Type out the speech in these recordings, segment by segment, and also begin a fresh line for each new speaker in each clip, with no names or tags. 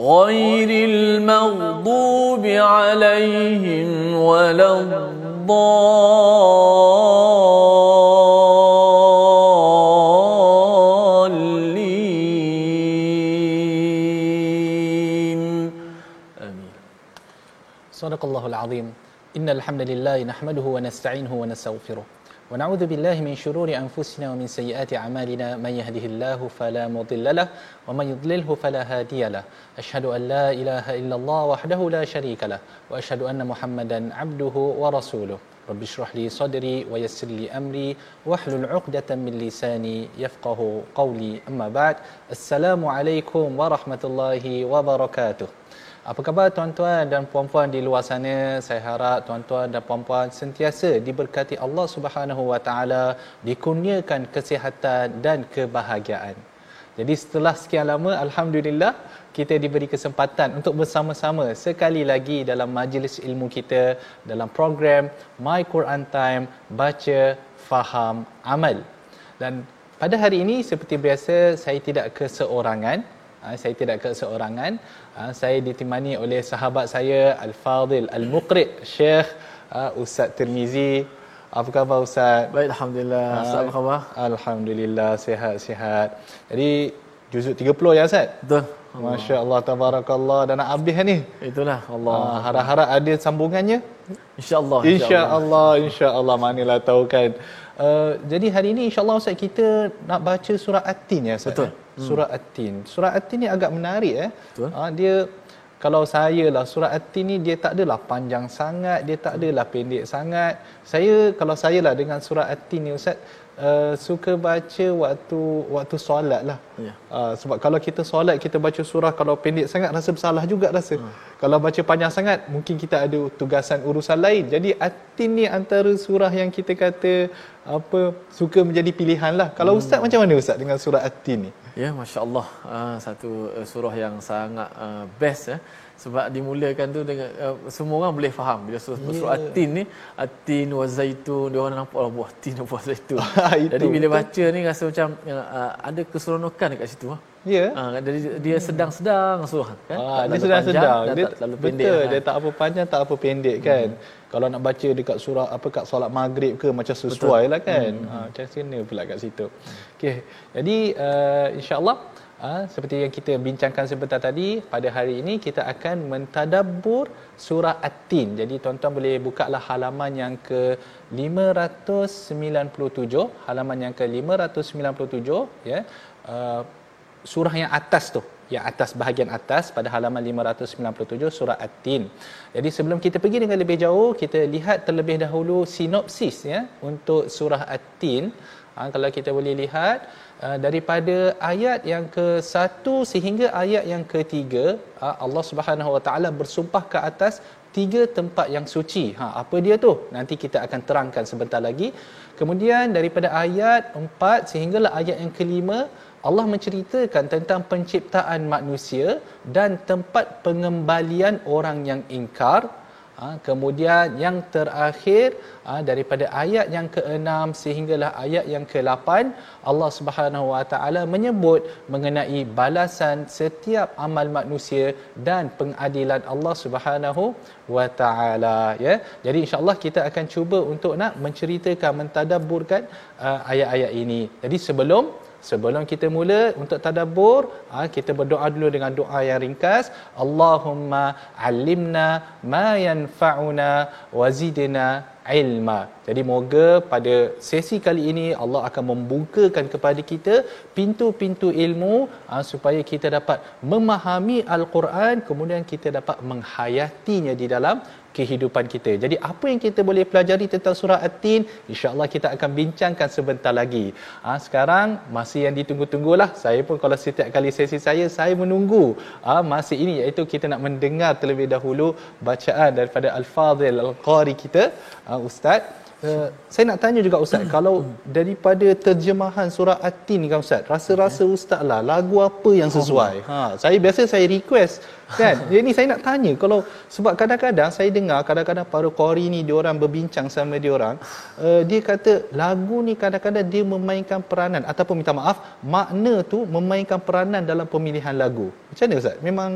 غير المغضوب عليهم ولا الضالين. آمين.
صدق الله العظيم. إن الحمد لله نحمده ونستعينه ونستغفره. ونعوذ بالله من شرور أنفسنا ومن سيئات أعمالنا. من يهده الله فلا مضل له ومن يضلله فلا هادي له. أشهد أن لا إله إلا الله وحده لا شريك له وأشهد أن محمدا عبده ورسوله. رب اشرح لي صدري ويسر لي أمري واحلل عقدة من لساني يفقه قولي. أما بعد السلام عليكم ورحمة الله وبركاته. Apa khabar tuan-tuan dan puan-puan di luar sana? Saya harap tuan-tuan dan puan-puan sentiasa diberkati Allah Subhanahu Wa Taala, dikurniakan kesihatan dan kebahagiaan. Jadi setelah sekian lama alhamdulillah kita diberi kesempatan untuk bersama-sama sekali lagi dalam majlis ilmu kita dalam program My Quran Time baca faham amal. Dan pada hari ini seperti biasa saya tidak keseorangan Ha, saya tidak keseorangan. Ha, saya ditemani oleh sahabat saya Al-Fadil Al-Muqri' Syekh ha, Ustaz Tirmizi. Apa khabar Ustaz?
Baik, Alhamdulillah. Ustaz, apa khabar?
Alhamdulillah, sihat-sihat. Jadi, juzuk 30 ya Ustaz?
Betul.
Masya Allah, tabarakallah. Dah nak habis ni.
Itulah Allah.
Ha, harap-harap ada sambungannya.
InsyaAllah.
InsyaAllah, insyaAllah. Manalah tahu kan. Uh, jadi hari ini insyaAllah Ustaz kita nak baca surah At-Tin ya Ustaz.
Betul.
Hmm. Surah At-Tin. Surah At-Tin ni agak menarik eh.
Betul.
Ha, dia kalau saya lah surah At-Tin ni dia tak adalah panjang sangat, dia tak adalah pendek sangat. Saya kalau saya lah dengan surah At-Tin ni Ustaz uh, suka baca waktu waktu solat lah.
Ya.
Uh, sebab kalau kita solat kita baca surah kalau pendek sangat rasa bersalah juga rasa. Hmm. Kalau baca panjang sangat mungkin kita ada tugasan urusan lain. Jadi At-Tin ni antara surah yang kita kata apa suka menjadi pilihan lah. Kalau hmm. ustaz macam mana ustaz dengan surah At-Tin ni?
Ya, masya-Allah. Uh, satu uh, surah yang sangat uh, best ya. Sebab dimulakan tu dengan uh, semua orang boleh faham bila surah, yeah. surah At-Tin ni, At-Tin wa zaitun, dia orang nampak oh, buah tin buah zaitun. Jadi bila baca ni rasa macam uh, ada keseronokan dekat situ ah.
Ya. Yeah.
Uh, jadi dia sedang-sedang surah kan.
Ah, dia sedang-sedang. Dia
tak terlalu pendek.
Betul,
kan?
dia tak apa panjang, tak apa pendek kan. Hmm. Kalau nak baca dekat surah apa kat solat maghrib ke macam sesuai betul. lah kan. Hmm. Ha, macam sini pula kat situ. Hmm. Okey. Jadi uh, insya-Allah uh, seperti yang kita bincangkan sebentar tadi pada hari ini kita akan mentadabbur surah At-Tin. Jadi tuan-tuan boleh bukalah halaman yang ke 597, halaman yang ke 597 ya. Uh, surah yang atas tu yang atas bahagian atas pada halaman 597 surah At-Tin. Jadi sebelum kita pergi dengan lebih jauh, kita lihat terlebih dahulu sinopsis ya untuk surah At-Tin. Ha, kalau kita boleh lihat daripada ayat yang ke-1 sehingga ayat yang ke-3, ha, Allah Subhanahu Wa Taala bersumpah ke atas tiga tempat yang suci. Ha, apa dia tu? Nanti kita akan terangkan sebentar lagi. Kemudian daripada ayat 4 sehinggalah ayat yang kelima Allah menceritakan tentang penciptaan manusia dan tempat pengembalian orang yang ingkar. Ha, kemudian yang terakhir ha, daripada ayat yang ke-6 sehinggalah ayat yang ke-8 Allah Subhanahu Wa Taala menyebut mengenai balasan setiap amal manusia dan pengadilan Allah Subhanahu Wa Taala ya. Jadi insya-Allah kita akan cuba untuk nak menceritakan mentadabburkan uh, ayat-ayat ini. Jadi sebelum sebelum kita mula untuk tadabbur ha, kita berdoa dulu dengan doa yang ringkas Allahumma alimna ma yanfa'una wazidna ilma. Jadi moga pada sesi kali ini Allah akan membukakan kepada kita pintu-pintu ilmu uh, supaya kita dapat memahami al-Quran kemudian kita dapat menghayatinya di dalam kehidupan kita. Jadi apa yang kita boleh pelajari tentang surah At-Tin insya-Allah kita akan bincangkan sebentar lagi. Ha, sekarang masih yang ditunggu-tunggulah. Saya pun kalau setiap kali sesi saya saya menunggu ha, masa ini iaitu kita nak mendengar terlebih dahulu bacaan daripada Al-Fadhil Al-Qari kita ha, ustaz. Uh, saya nak tanya juga ustaz. Kalau daripada terjemahan surah At-Tin kan ustaz rasa-rasa ustaz lah lagu apa yang sesuai? Ha saya biasa saya request kan? Jadi saya nak tanya kalau sebab kadang-kadang saya dengar kadang-kadang para qari ni dia orang berbincang sama dia orang uh, dia kata lagu ni kadang-kadang dia memainkan peranan ataupun minta maaf makna tu memainkan peranan dalam pemilihan lagu. Macam mana ustaz? Memang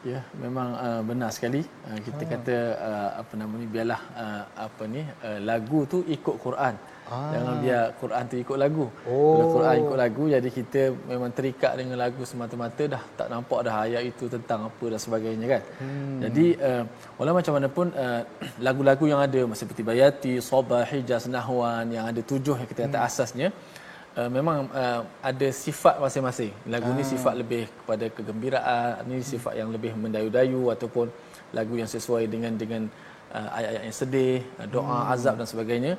Ya, memang uh, benar sekali. Uh, kita ha. kata uh, apa nama ni biarlah uh, apa ni uh, lagu tu ikut Quran. Ah. Jangan biar Quran tu ikut lagu. Oh. Kalau Quran ikut lagu jadi kita memang terikat dengan lagu semata-mata dah tak nampak dah ayat itu tentang apa dan sebagainya kan. Hmm. Jadi uh, walau macam mana pun uh, lagu-lagu yang ada seperti Bayati, Sabah, Hijaz, Nahwan yang ada tujuh yang kita kata hmm. asasnya uh, memang uh, ada sifat masing-masing. Lagu ah. ni sifat lebih kepada kegembiraan, ni sifat yang lebih mendayu-dayu ataupun lagu yang sesuai dengan dengan uh, ayat-ayat yang sedih, uh, doa, hmm. azab dan sebagainya.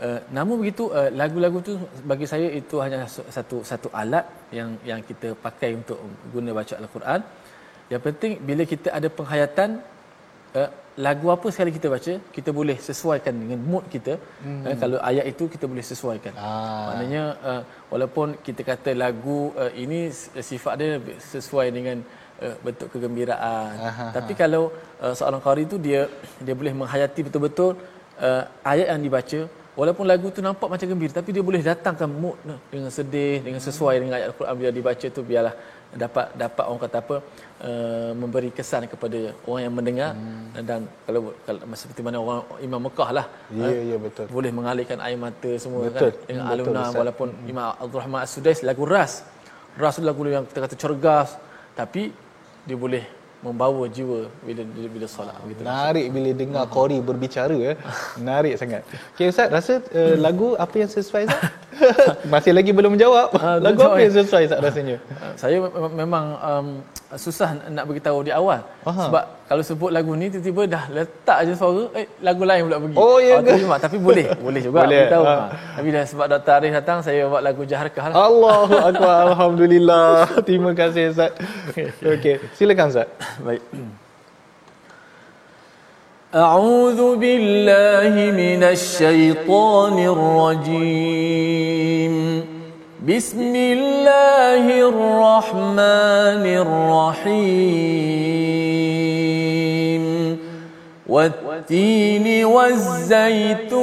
Uh, namun begitu uh, lagu-lagu tu bagi saya itu hanya satu satu alat yang yang kita pakai untuk guna baca al-Quran. Yang penting bila kita ada penghayatan uh, lagu apa sekali kita baca kita boleh sesuaikan dengan mood kita hmm. uh, kalau ayat itu kita boleh sesuaikan ah. maknanya uh, walaupun kita kata lagu uh, ini sifat dia sesuai dengan uh, bentuk kegembiraan Aha. tapi kalau uh, seorang qari itu dia dia boleh menghayati betul-betul uh, ayat yang dibaca walaupun lagu tu nampak macam gembira tapi dia boleh datangkan mood dengan sedih dengan sesuai dengan ayat al-Quran bila dibaca tu biarlah dapat dapat orang kata apa uh, memberi kesan kepada orang yang mendengar hmm. dan kalau, kalau seperti mana orang Imam Mekah lah
ya yeah, yeah, betul
boleh mengalihkan air mata semua kan, betul. kan dengan betul, aluna betul, walaupun hmm. Imam Abdul Rahman As-Sudais lagu ras ras lagu yang kita kata cergas tapi dia boleh membawa jiwa bila bila, bila solat
gitu. Menarik bila dengar Qori berbicara ya. Menarik sangat. Okey Ustaz, rasa uh, lagu apa yang sesuai Ustaz? Masih lagi belum menjawab. Uh, lagu apa yang sesuai Ustaz rasanya?
Uh, saya memang um, susah nak beritahu di awal. Aha. Sebab kalau sebut lagu ni tiba-tiba dah letak je suara eh lagu lain pula pergi.
Oh ya ke?
Oh, tapi boleh, boleh juga boleh. beritahu. Ha. Tapi dah sebab Dr. Arif datang saya buat lagu Jaharkah lah.
Allahu akbar. Alhamdulillah. Terima kasih Ustaz. Okey, silakan Ustaz. Baik.
أعوذ بالله من الشيطان الرجيم. بسم الله الرحمن الرحيم. والتين والزيتون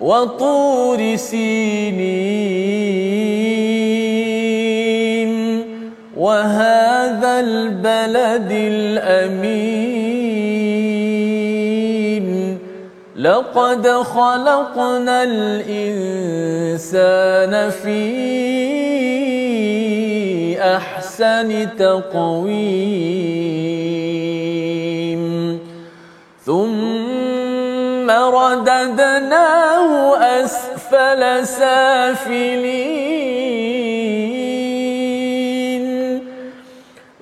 وطور سينين. وهذا البلد الأمين. لقد خلقنا الإنسان في أحسن تقويم. ثم رددناه أسفل سافلين.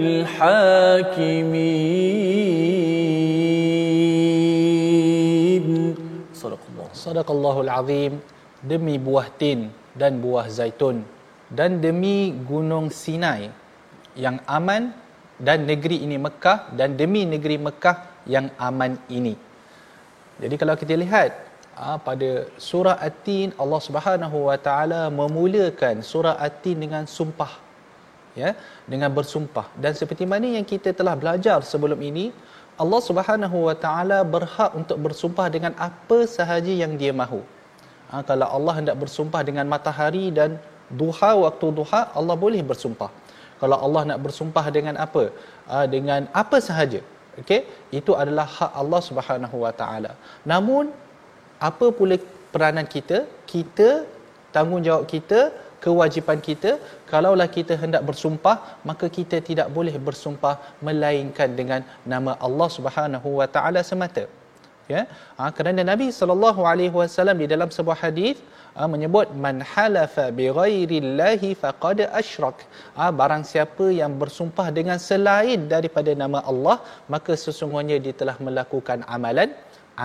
الحاكمين
Sadaqallahul azim demi buah tin dan buah zaitun dan demi gunung Sinai yang aman dan negeri ini Mekah dan demi negeri Mekah yang aman ini. Jadi kalau kita lihat ha, pada surah At-Tin Allah Subhanahu Wa Taala memulakan surah At-Tin dengan sumpah ya dengan bersumpah. Dan seperti mana yang kita telah belajar sebelum ini Allah Subhanahu Wa Taala berhak untuk bersumpah dengan apa sahaja yang dia mahu. Ha, kalau Allah hendak bersumpah dengan matahari dan duha waktu duha Allah boleh bersumpah. Kalau Allah nak bersumpah dengan apa? Ha, dengan apa sahaja. Okey? Itu adalah hak Allah Subhanahu Wa Taala. Namun apa pula peranan kita? Kita tanggungjawab kita kewajipan kita kalaulah kita hendak bersumpah maka kita tidak boleh bersumpah melainkan dengan nama Allah Subhanahu wa taala semata. Ya? Ha, kerana Nabi sallallahu alaihi wasallam di dalam sebuah hadis ha, menyebut man halafa bi ghairillahi faqad asyrak. Ha, barang siapa yang bersumpah dengan selain daripada nama Allah maka sesungguhnya dia telah melakukan amalan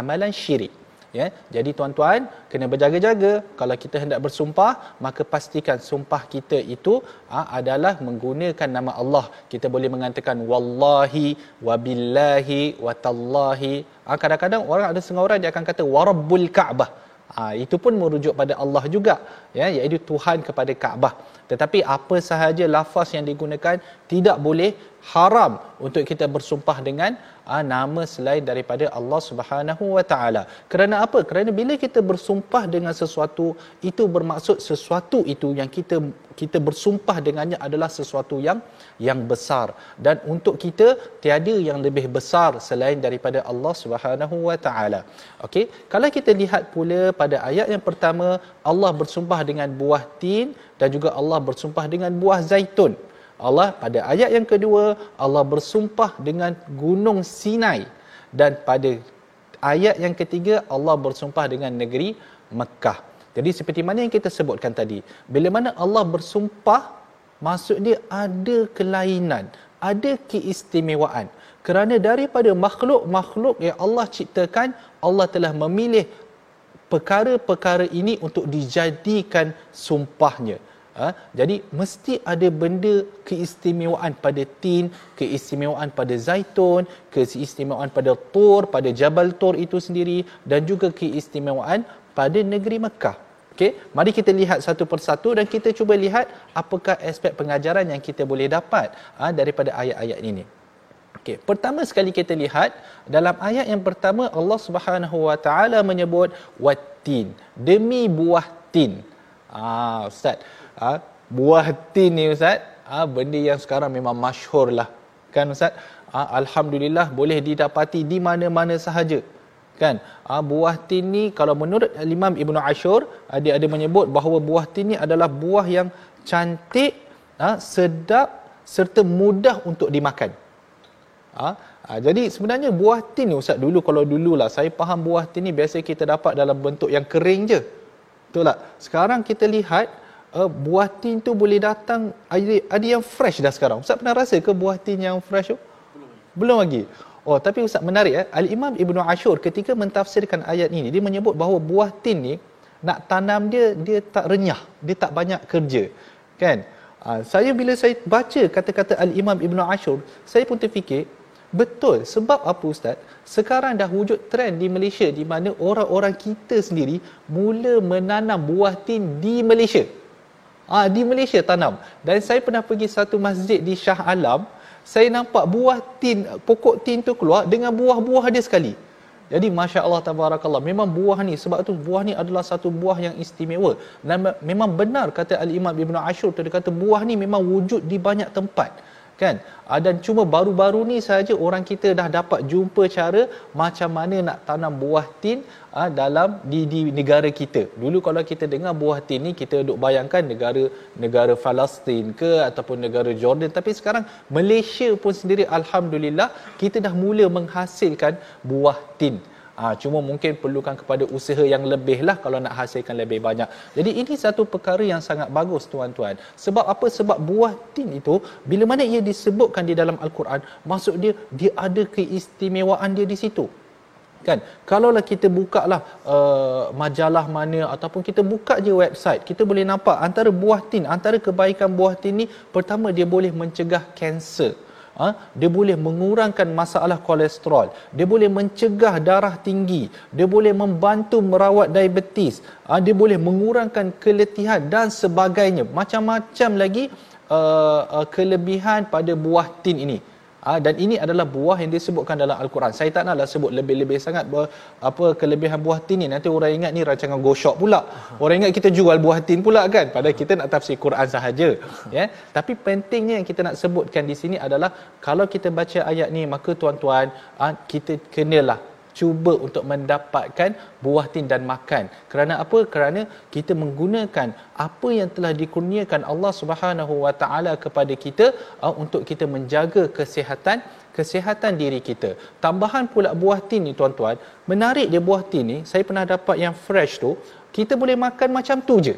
amalan syirik ya jadi tuan-tuan kena berjaga-jaga. Kalau kita hendak bersumpah maka pastikan sumpah kita itu ha, adalah menggunakan nama Allah. Kita boleh mengatakan wallahi wabillahi watallahi ha, kadang-kadang orang ada setengah orang dia akan kata warabbul kaabah. Ha, itu pun merujuk pada Allah juga ya iaitu Tuhan kepada Kaabah tetapi apa sahaja lafaz yang digunakan tidak boleh haram untuk kita bersumpah dengan uh, nama selain daripada Allah Subhanahu Wa Taala. Kerana apa? Kerana bila kita bersumpah dengan sesuatu itu bermaksud sesuatu itu yang kita kita bersumpah dengannya adalah sesuatu yang yang besar dan untuk kita tiada yang lebih besar selain daripada Allah Subhanahu Wa Taala. Okey, kalau kita lihat pula pada ayat yang pertama Allah bersumpah dengan buah tin dan juga Allah bersumpah dengan buah zaitun. Allah pada ayat yang kedua Allah bersumpah dengan gunung Sinai dan pada ayat yang ketiga Allah bersumpah dengan negeri Mekah. Jadi seperti mana yang kita sebutkan tadi, bila mana Allah bersumpah maksud dia ada kelainan, ada keistimewaan. Kerana daripada makhluk-makhluk yang Allah ciptakan, Allah telah memilih perkara-perkara ini untuk dijadikan sumpahnya. Ha? Jadi mesti ada benda keistimewaan pada tin, keistimewaan pada zaitun, keistimewaan pada tur, pada Jabal Tur itu sendiri dan juga keistimewaan pada negeri Mekah. Okey, mari kita lihat satu persatu dan kita cuba lihat apakah aspek pengajaran yang kita boleh dapat ha, daripada ayat-ayat ini. Okey, pertama sekali kita lihat dalam ayat yang pertama Allah Subhanahu Wa Taala menyebut watin demi buah tin. Ah, ustaz ha, buah tin ni ustaz. Ha, benda yang sekarang memang masyhur lah. Kan ustaz? Ha, alhamdulillah boleh didapati di mana-mana sahaja. Kan? Ha, buah tin ni kalau menurut Imam Ibnu Ashur ha, dia ada menyebut bahawa buah tin ni adalah buah yang cantik ha, sedap serta mudah untuk dimakan. Ha, ha, jadi sebenarnya buah tin ni ustaz dulu kalau dululah saya faham buah tin ni biasa kita dapat dalam bentuk yang kering je. Betul tak? Sekarang kita lihat uh, buah tin tu boleh datang ada, ada yang fresh dah sekarang. Ustaz pernah rasa ke buah tin yang fresh tu? Belum. Belum lagi. Oh, tapi Ustaz menarik eh. Al-Imam Ibnu Ashur ketika mentafsirkan ayat ini, dia menyebut bahawa buah tin ni nak tanam dia dia tak renyah, dia tak banyak kerja. Kan? Uh, saya bila saya baca kata-kata Al-Imam Ibnu Ashur, saya pun terfikir Betul. Sebab apa Ustaz? Sekarang dah wujud trend di Malaysia di mana orang-orang kita sendiri mula menanam buah tin di Malaysia. Ah di Malaysia tanam. Dan saya pernah pergi satu masjid di Shah Alam, saya nampak buah tin pokok tin tu keluar dengan buah-buah dia sekali. Jadi masya Allah tabarakallah memang buah ni sebab tu buah ni adalah satu buah yang istimewa dan memang benar kata Al Imam Ibn Ashur tu dia kata buah ni memang wujud di banyak tempat kan? Uh, dan cuma baru-baru ni saja orang kita dah dapat jumpa cara macam mana nak tanam buah tin uh, dalam di di negara kita. Dulu kalau kita dengar buah tin ni kita duk bayangkan negara negara Palestin ke ataupun negara Jordan. Tapi sekarang Malaysia pun sendiri alhamdulillah kita dah mula menghasilkan buah tin Ha, cuma mungkin perlukan kepada usaha yang lebih lah kalau nak hasilkan lebih banyak. Jadi ini satu perkara yang sangat bagus tuan-tuan. Sebab apa? Sebab buah tin itu bila mana ia disebutkan di dalam Al-Quran, maksud dia dia ada keistimewaan dia di situ. Kan? Kalaulah kita buka lah uh, majalah mana ataupun kita buka je website, kita boleh nampak antara buah tin, antara kebaikan buah tin ni pertama dia boleh mencegah kanser ha, dia boleh mengurangkan masalah kolesterol dia boleh mencegah darah tinggi dia boleh membantu merawat diabetes ha, dia boleh mengurangkan keletihan dan sebagainya. Macam-macam lagi uh, uh, kelebihan pada buah tin ini Ha, dan ini adalah buah yang disebutkan dalam Al-Quran. Saya tak naklah sebut lebih-lebih sangat apa kelebihan buah tin ni. Nanti orang ingat ni rancangan gosok pula. Orang ingat kita jual buah tin pula kan. Padahal kita nak tafsir Quran sahaja. Ya. Tapi pentingnya yang kita nak sebutkan di sini adalah kalau kita baca ayat ni maka tuan-tuan ha, kita kenalah cuba untuk mendapatkan buah tin dan makan. Kerana apa? Kerana kita menggunakan apa yang telah dikurniakan Allah Subhanahu Wa Taala kepada kita uh, untuk kita menjaga kesihatan kesihatan diri kita. Tambahan pula buah tin ni tuan-tuan, menarik dia buah tin ni, saya pernah dapat yang fresh tu, kita boleh makan macam tu je.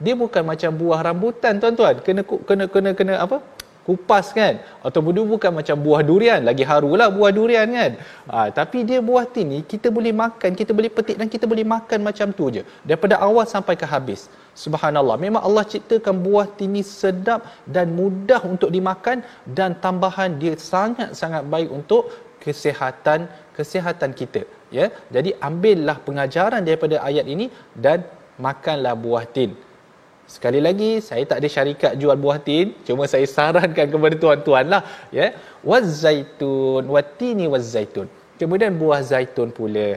Dia bukan macam buah rambutan tuan-tuan. Kena kena kena kena apa? Kupas kan? Ataupun dia bukan macam buah durian lagi harulah buah durian kan? Ha, tapi dia buah tin ni kita boleh makan kita boleh petik dan kita boleh makan macam tu je. Daripada awal sampai ke habis. Subhanallah. Memang Allah ciptakan buah tin ni sedap dan mudah untuk dimakan dan tambahan dia sangat-sangat baik untuk kesihatan kesihatan kita ya. Jadi ambillah pengajaran daripada ayat ini dan makanlah buah tin Sekali lagi saya tak ada syarikat jual buah tin, cuma saya sarankan kepada tuan-tuan lah, ya. Wazaitun, watini wazaitun. Kemudian buah zaitun pula.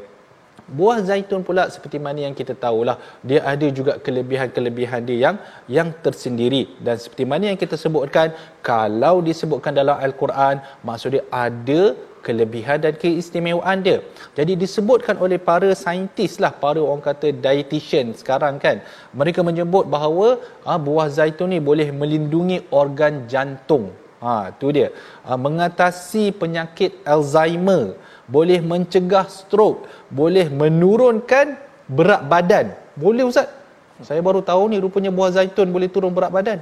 Buah zaitun pula seperti mana yang kita tahulah, dia ada juga kelebihan-kelebihan dia yang yang tersendiri dan seperti mana yang kita sebutkan, kalau disebutkan dalam al-Quran, maksudnya ada kelebihan dan keistimewaan dia. Jadi disebutkan oleh para saintis lah, para orang kata dietitian sekarang kan. Mereka menyebut bahawa ha, buah zaitun ni boleh melindungi organ jantung. Ha, tu dia. Ha, mengatasi penyakit Alzheimer, boleh mencegah stroke, boleh menurunkan berat badan. Boleh Ustaz? Saya baru tahu ni rupanya buah zaitun boleh turun berat badan.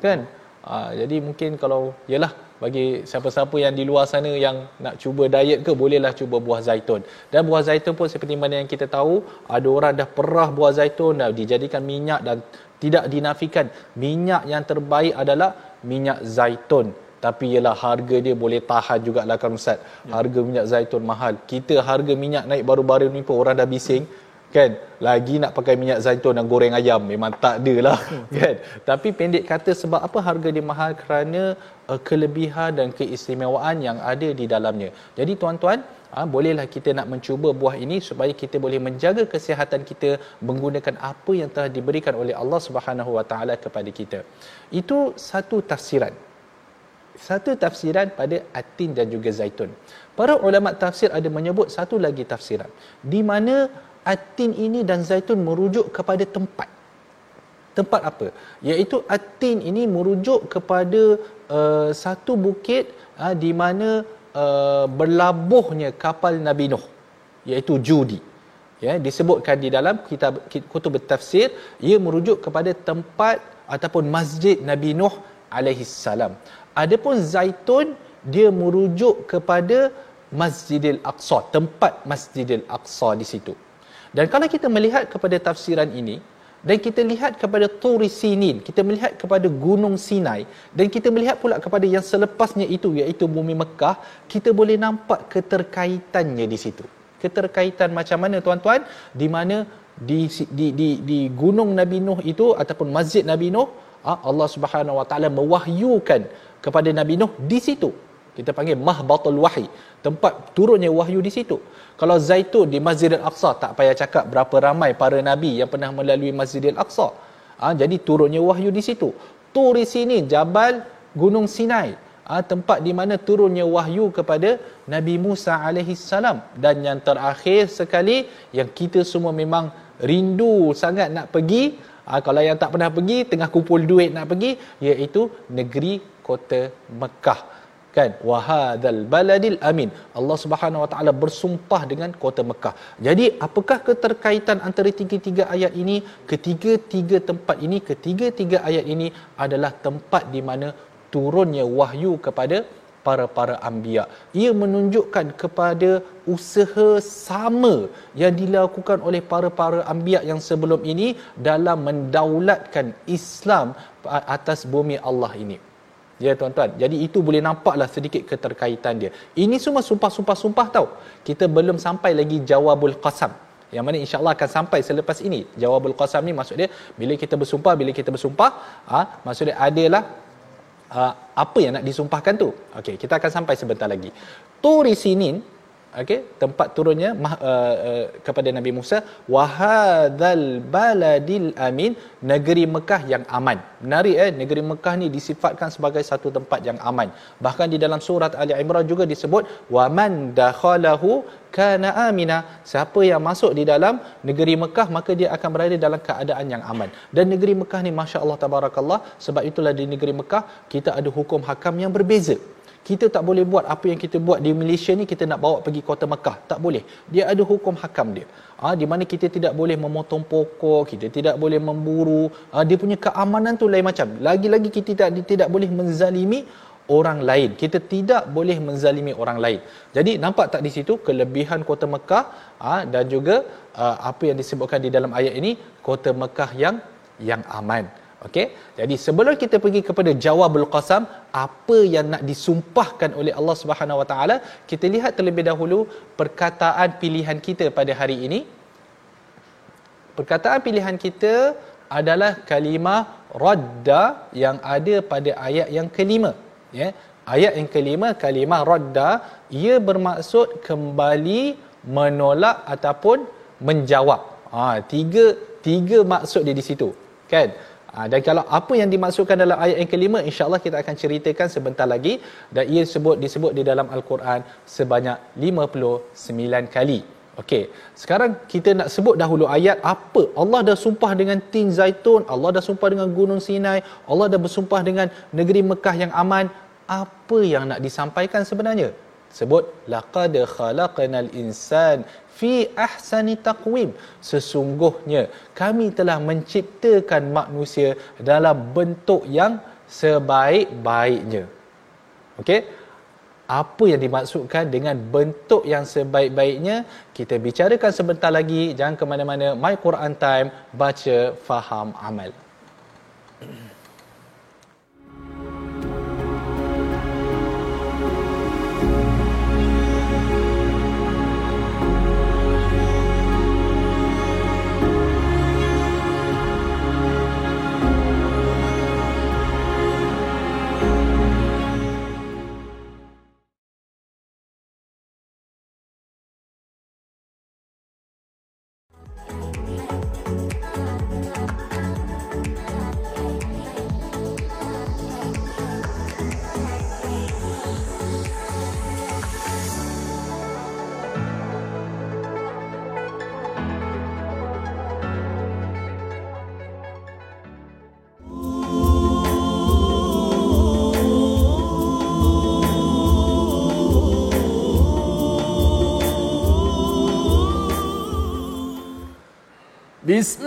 Kan? Ha, jadi mungkin kalau yalah bagi siapa-siapa yang di luar sana yang nak cuba diet ke bolehlah cuba buah zaitun. Dan buah zaitun pun seperti mana yang kita tahu ada orang dah perah buah zaitun dah dijadikan minyak dan tidak dinafikan. Minyak yang terbaik adalah minyak zaitun. Tapi ialah harga dia boleh tahan jugalah kan Ustaz. Harga minyak zaitun mahal. Kita harga minyak naik baru-baru ni pun orang dah bising kan? Lagi nak pakai minyak zaitun dan goreng ayam. Memang tak ada lah kan? Tapi pendek kata sebab apa harga dia mahal? Kerana uh, kelebihan dan keistimewaan yang ada di dalamnya. Jadi tuan-tuan uh, bolehlah kita nak mencuba buah ini supaya kita boleh menjaga kesihatan kita menggunakan apa yang telah diberikan oleh Allah Subhanahu Wa Taala kepada kita. Itu satu tafsiran. Satu tafsiran pada atin dan juga zaitun. Para ulama tafsir ada menyebut satu lagi tafsiran. Di mana atin ini dan zaitun merujuk kepada tempat. Tempat apa? Iaitu atin ini merujuk kepada uh, satu bukit uh, di mana uh, berlabuhnya kapal Nabi Nuh iaitu Judi. Ya, disebutkan di dalam kitab kutub tafsir ia merujuk kepada tempat ataupun masjid Nabi Nuh alaihi salam. Adapun zaitun dia merujuk kepada Masjidil Aqsa, tempat Masjidil Aqsa di situ. Dan kalau kita melihat kepada tafsiran ini dan kita lihat kepada Turi Sinin, kita melihat kepada Gunung Sinai dan kita melihat pula kepada yang selepasnya itu iaitu bumi Mekah, kita boleh nampak keterkaitannya di situ. Keterkaitan macam mana tuan-tuan? Di mana di di di di gunung Nabi Nuh itu ataupun masjid Nabi Nuh, ah, Allah Subhanahu Wa Taala mewahyukan kepada Nabi Nuh di situ. Kita panggil mahbatul wahyi, tempat turunnya wahyu di situ. Kalau zaitun di Masjidil Aqsa tak payah cakap berapa ramai para nabi yang pernah melalui Masjidil Aqsa. Ha, jadi turunnya wahyu di situ. Turi sini Jabal Gunung Sinai. Ha, tempat di mana turunnya wahyu kepada Nabi Musa alaihi salam dan yang terakhir sekali yang kita semua memang rindu sangat nak pergi ha, kalau yang tak pernah pergi tengah kumpul duit nak pergi iaitu negeri kota Mekah kan? Wahadzal baladil amin. Allah Subhanahu wa taala bersumpah dengan kota Mekah. Jadi apakah keterkaitan antara tiga-tiga ayat ini? Ketiga-tiga tempat ini ketiga-tiga ayat ini adalah tempat di mana turunnya wahyu kepada para-para anbiya. Ia menunjukkan kepada usaha sama yang dilakukan oleh para-para anbiya yang sebelum ini dalam mendaulatkan Islam atas bumi Allah ini Ya tuan-tuan. Jadi itu boleh nampaklah sedikit keterkaitan dia. Ini semua sumpah-sumpah-sumpah tau. Kita belum sampai lagi jawabul qasam. Yang mana insya-Allah akan sampai selepas ini. Jawabul qasam ni maksud dia bila kita bersumpah, bila kita bersumpah, ah ha, maksud dia adalah uh, apa yang nak disumpahkan tu. Okey, kita akan sampai sebentar lagi. Turi sinin okey tempat turunnya uh, uh, kepada Nabi Musa wahadzal baladil amin negeri Mekah yang aman. Menarik eh? Negeri Mekah ni disifatkan sebagai satu tempat yang aman. Bahkan di dalam surat Ali Imran juga disebut waman dakhalahu kana amina. Siapa yang masuk di dalam negeri Mekah maka dia akan berada dalam keadaan yang aman. Dan negeri Mekah ni masya-Allah tabarakallah sebab itulah di negeri Mekah kita ada hukum hakam yang berbeza kita tak boleh buat apa yang kita buat di Malaysia ni kita nak bawa pergi kota Mekah. Tak boleh. Dia ada hukum hakam dia. Ha, di mana kita tidak boleh memotong pokok kita tidak boleh memburu. Ha, dia punya keamanan tu lain macam. Lagi-lagi kita tidak tidak boleh menzalimi orang lain. Kita tidak boleh menzalimi orang lain. Jadi nampak tak di situ kelebihan kota Mekah? Ha, dan juga ha, apa yang disebutkan di dalam ayat ini kota Mekah yang yang aman Okey. Jadi sebelum kita pergi kepada jawabul qasam, apa yang nak disumpahkan oleh Allah Subhanahu Wa Taala, kita lihat terlebih dahulu perkataan pilihan kita pada hari ini. Perkataan pilihan kita adalah kalimah radda yang ada pada ayat yang kelima, ya. Ayat yang kelima kalimah radda ia bermaksud kembali menolak ataupun menjawab. Ha, tiga tiga maksud dia di situ. Kan? Ha, dan kalau apa yang dimaksudkan dalam ayat yang kelima insya-Allah kita akan ceritakan sebentar lagi dan ia disebut disebut di dalam al-Quran sebanyak 59 kali. Okey. Sekarang kita nak sebut dahulu ayat apa? Allah dah sumpah dengan tin zaitun, Allah dah sumpah dengan gunung Sinai, Allah dah bersumpah dengan negeri Mekah yang aman. Apa yang nak disampaikan sebenarnya? Sebut laqad khalaqnal insan fi ahsani taqwim. Sesungguhnya kami telah menciptakan manusia dalam bentuk yang sebaik-baiknya. Okey? Apa yang dimaksudkan dengan bentuk yang sebaik-baiknya? Kita bicarakan sebentar lagi. Jangan ke mana-mana. My Quran time. Baca faham amal
بسم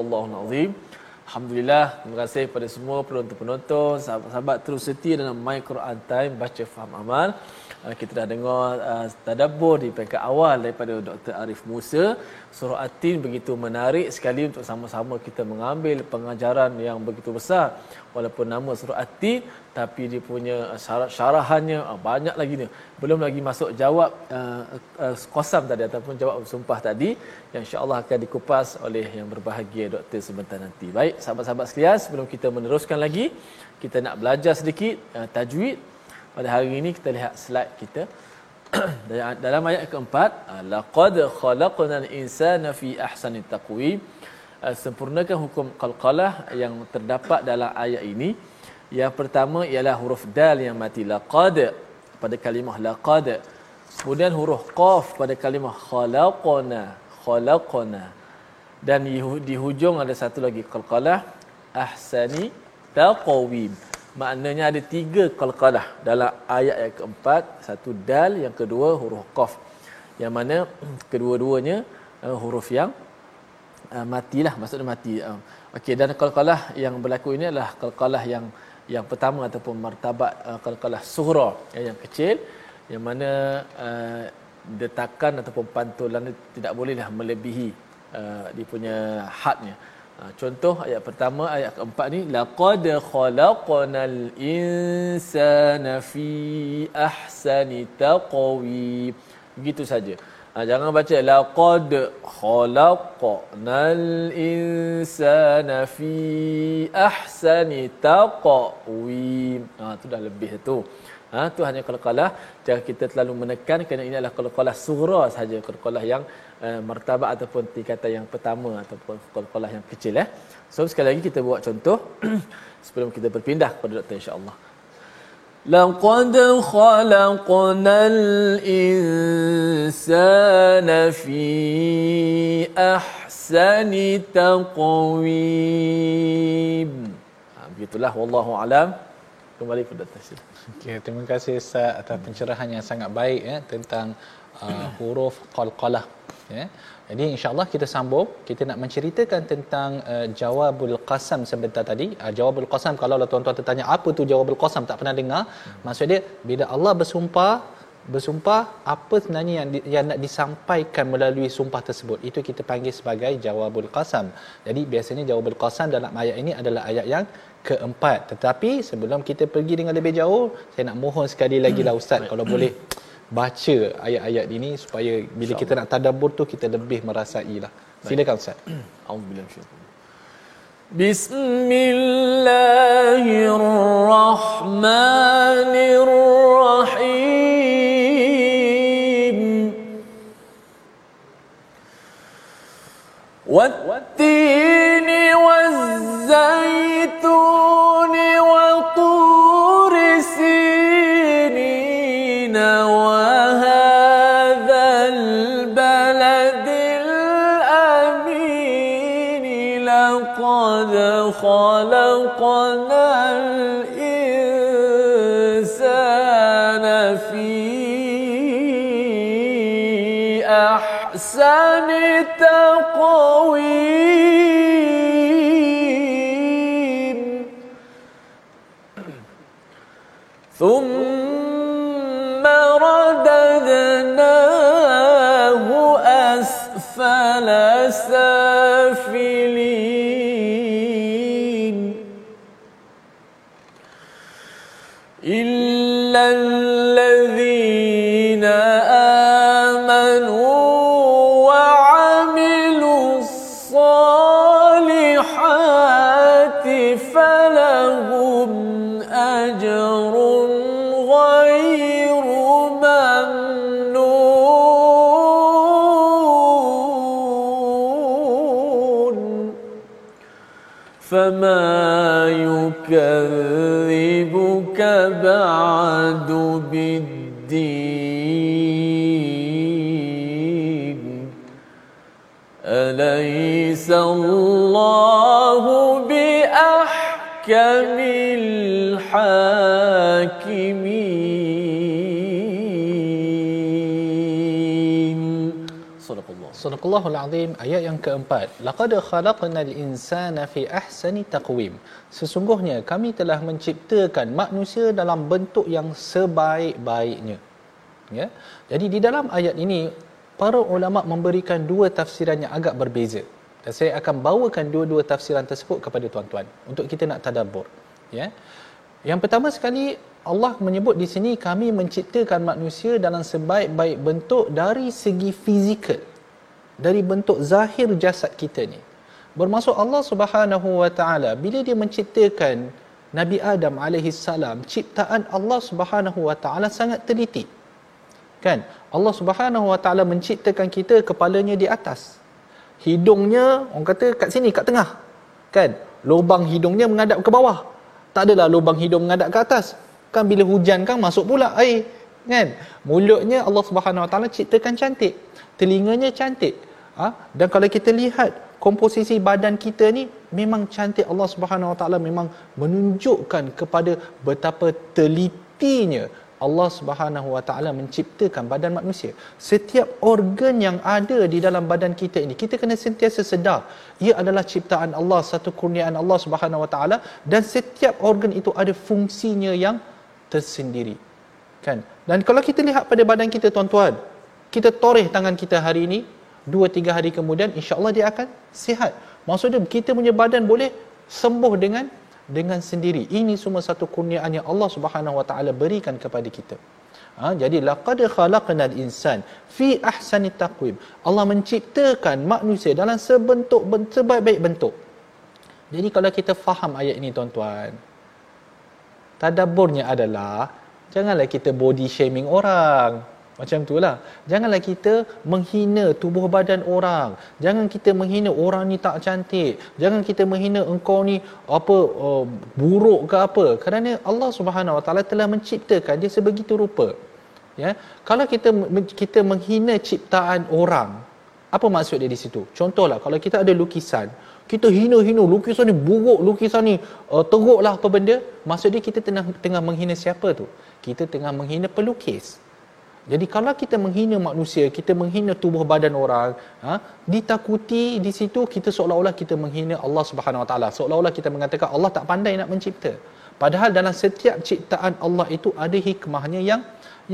sadaqallahu alazim. Alhamdulillah, terima kasih kepada semua penonton-penonton, sahabat-sahabat terus setia dalam My Quran Time baca faham amal. Uh, kita dah dengar uh, tadabbur di peringkat awal daripada Dr. Arif Musa. Surah At-Tin begitu menarik sekali untuk sama-sama kita mengambil pengajaran yang begitu besar. Walaupun nama Surah At-Tin, tapi dia punya syarah, syarahannya uh, banyak lagi ni. Belum lagi masuk jawab uh, uh, kosam tadi ataupun jawab sumpah tadi yang insya-Allah akan dikupas oleh yang berbahagia Dr. sebentar nanti. Baik, sahabat-sahabat sekalian, sebelum kita meneruskan lagi, kita nak belajar sedikit uh, tajwid pada hari ini kita lihat slide kita. Dalam ayat keempat laqad khalaqnal insana fi ahsani taqwim. Uh, sempurnakan hukum qalqalah yang terdapat dalam ayat ini. Yang pertama ialah huruf dal yang mati. Laqad pada kalimah laqad. Kemudian huruf qaf pada kalimah khalaqana khalaqana dan di hujung ada satu lagi qalqalah ahsani taqwim maknanya ada tiga qalqalah dalam ayat yang keempat. Satu dal yang kedua huruf qaf. Yang mana kedua-duanya uh, huruf yang uh, matilah. Maksudnya mati uh, okey dan qalqalah yang berlaku ini adalah qalqalah yang yang pertama ataupun martabat uh, qalqalah sughra yang, yang kecil. Yang mana uh, detakan ataupun pantulan tidak bolehlah melebihi uh, dia punya hadnya contoh ayat pertama ayat keempat ni laqad khalaqnal insana fi ahsani taqwim begitu saja Ha, jangan baca laqad khalaqnal insana fi ahsani taqwim. Ha tu dah lebih tu. Ha tu hanya qalqalah jangan kita terlalu menekan kerana ini adalah qalqalah surah saja qalqalah yang uh, martabat ataupun tingkatan yang pertama ataupun qalqalah yang kecil eh. So sekali lagi kita buat contoh sebelum kita berpindah kepada doktor insya-Allah. لقد خلقنا الإنسان في أحسن تقويم begitulah wallahu alam kembali pada tafsir.
Okey, terima kasih Ustaz atas pencerahan yang sangat baik ya tentang uh, huruf qalqalah ya. Jadi insya-Allah kita sambung, kita nak menceritakan tentang uh, jawabul qasam sebentar tadi. Uh, jawabul qasam kalau lah tuan-tuan tertanya apa tu jawabul qasam tak pernah dengar. Maksud dia bila Allah bersumpah bersumpah apa sebenarnya yang, di, yang nak disampaikan melalui sumpah tersebut itu kita panggil sebagai jawabul qasam. Jadi biasanya jawabul qasam dalam ayat ini adalah ayat yang keempat. Tetapi sebelum kita pergi dengan lebih jauh, saya nak mohon sekali lagi lah ustaz kalau boleh baca ayat-ayat ini supaya bila kita nak tadabbur tu kita lebih merasai lah. Silakan Ustaz. Alhamdulillah.
Bismillahirrahmanirrahim. والتين والزيتون وطور سينين وهذا البلد الأمين لقد خلقنا الإنسان في أحسن تقويم ثم فما يكذبك بعد بالدين.
Sadaqallahul Azim ayat yang keempat. Laqad khalaqnal insana fi ahsani taqwim. Sesungguhnya kami telah menciptakan manusia dalam bentuk yang sebaik-baiknya. Ya. Jadi di dalam ayat ini para ulama memberikan dua tafsiran yang agak berbeza. Dan saya akan bawakan dua-dua tafsiran tersebut kepada tuan-tuan untuk kita nak tadabbur. Ya. Yang pertama sekali Allah menyebut di sini kami menciptakan manusia dalam sebaik-baik bentuk dari segi fizikal dari bentuk zahir jasad kita ni. Bermaksud Allah Subhanahu Wa Taala bila dia menciptakan Nabi Adam alaihi salam, ciptaan Allah Subhanahu Wa Taala sangat teliti. Kan? Allah Subhanahu Wa Taala menciptakan kita kepalanya di atas. hidungnya orang kata kat sini kat tengah kan lubang hidungnya menghadap ke bawah tak adalah lubang hidung menghadap ke atas kan bila hujan kan masuk pula air kan mulutnya Allah Subhanahu Wa Taala ciptakan cantik telinganya cantik ha? dan kalau kita lihat komposisi badan kita ni memang cantik Allah Subhanahu Wa Taala memang menunjukkan kepada betapa telitinya Allah Subhanahu Wa Taala menciptakan badan manusia. Setiap organ yang ada di dalam badan kita ini, kita kena sentiasa sedar ia adalah ciptaan Allah, satu kurniaan Allah Subhanahu Wa Taala dan setiap organ itu ada fungsinya yang tersendiri. Kan? Dan kalau kita lihat pada badan kita tuan-tuan, kita toreh tangan kita hari ini, dua tiga hari kemudian insya-Allah dia akan sihat. Maksudnya kita punya badan boleh sembuh dengan dengan sendiri. Ini semua satu kurniaan yang Allah Subhanahu Wa Taala berikan kepada kita. Ha, jadi laqad khalaqnal insan fi ahsani taqwim. Allah menciptakan manusia dalam sebentuk sebaik-baik bentuk. Jadi kalau kita faham ayat ini tuan-tuan, tadabburnya adalah janganlah kita body shaming orang. Macam itulah. Janganlah kita menghina tubuh badan orang. Jangan kita menghina orang ni tak cantik. Jangan kita menghina engkau ni apa uh, buruk ke apa. Kerana Allah Subhanahu Wa Taala telah menciptakan dia sebegitu rupa. Ya. Kalau kita kita menghina ciptaan orang, apa maksud dia di situ? Contohlah kalau kita ada lukisan, kita hina-hina lukisan ni buruk, lukisan ni uh, teruklah apa benda, maksud dia kita tengah tengah menghina siapa tu? Kita tengah menghina pelukis. Jadi kalau kita menghina manusia, kita menghina tubuh badan orang, ha, ditakuti di situ kita seolah-olah kita menghina Allah Subhanahu Wa Taala. Seolah-olah kita mengatakan Allah tak pandai nak mencipta. Padahal dalam setiap ciptaan Allah itu ada hikmahnya yang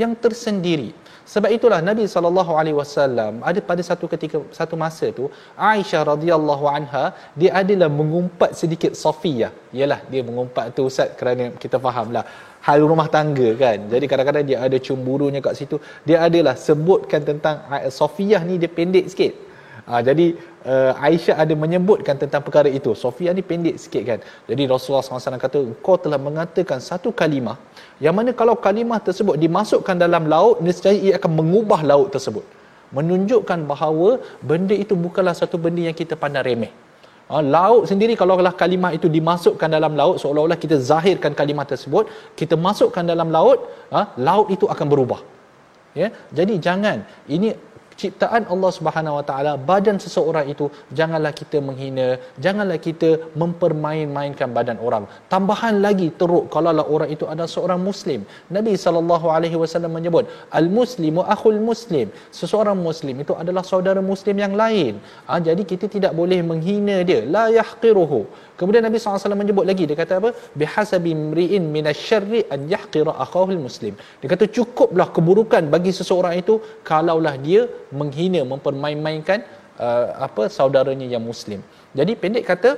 yang tersendiri. Sebab itulah Nabi sallallahu alaihi wasallam ada pada satu ketika satu masa tu Aisyah radhiyallahu anha dia adalah mengumpat sedikit Safiyah. Yalah dia mengumpat tu ustaz kerana kita fahamlah hal rumah tangga kan. Jadi kadang-kadang dia ada cemburunya kat situ. Dia adalah sebutkan tentang Safiyah ni dia pendek sikit. Ha, jadi uh, Aisyah ada menyebutkan tentang perkara itu. Sofia ni pendek sikit kan. Jadi Rasulullah SAW kata, kau telah mengatakan satu kalimah yang mana kalau kalimah tersebut dimasukkan dalam laut nescaya ia akan mengubah laut tersebut menunjukkan bahawa benda itu bukanlah satu benda yang kita pandang remeh ha, laut sendiri kalau kalimah itu dimasukkan dalam laut seolah-olah kita zahirkan kalimah tersebut kita masukkan dalam laut ha, laut itu akan berubah. Ya? Jadi jangan ini ciptaan Allah Subhanahu Wa Taala badan seseorang itu janganlah kita menghina janganlah kita mempermain-mainkan badan orang. Tambahan lagi teruk kalau orang itu adalah seorang muslim. Nabi sallallahu alaihi wasallam menyebut al muslimu akhul muslim. Seseorang muslim itu adalah saudara muslim yang lain. Ha, jadi kita tidak boleh menghina dia. La yahqiruhu kemudian Nabi SAW menyebut lagi dia kata apa bihasabi mri'in minasyarri an yahqira akhahul muslim dia kata cukuplah keburukan bagi seseorang itu kalaulah dia menghina mempermain-mainkan uh, apa saudaranya yang muslim. Jadi pendek kata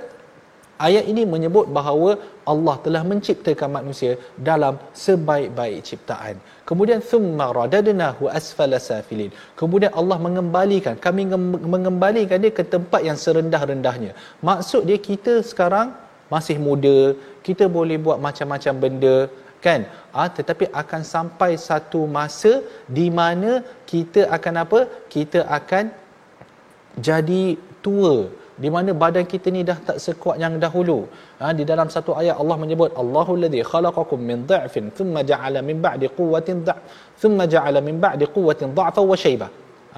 ayat ini menyebut bahawa Allah telah menciptakan manusia dalam sebaik-baik ciptaan. Kemudian thumma radadnahu asfala safilin. Kemudian Allah mengembalikan kami mengembalikan dia ke tempat yang serendah-rendahnya. Maksud dia kita sekarang masih muda, kita boleh buat macam-macam benda, kan ah tetapi akan sampai satu masa di mana kita akan apa kita akan jadi tua di mana badan kita ni dah tak sekuat yang dahulu ha, di dalam satu ayat Allah menyebut Allahu alladhi khalaqakum min dha'fin thumma ja'ala min ba'di quwwatin dha'f thumma ja'ala min ba'di quwwatin dha'fa wa shayba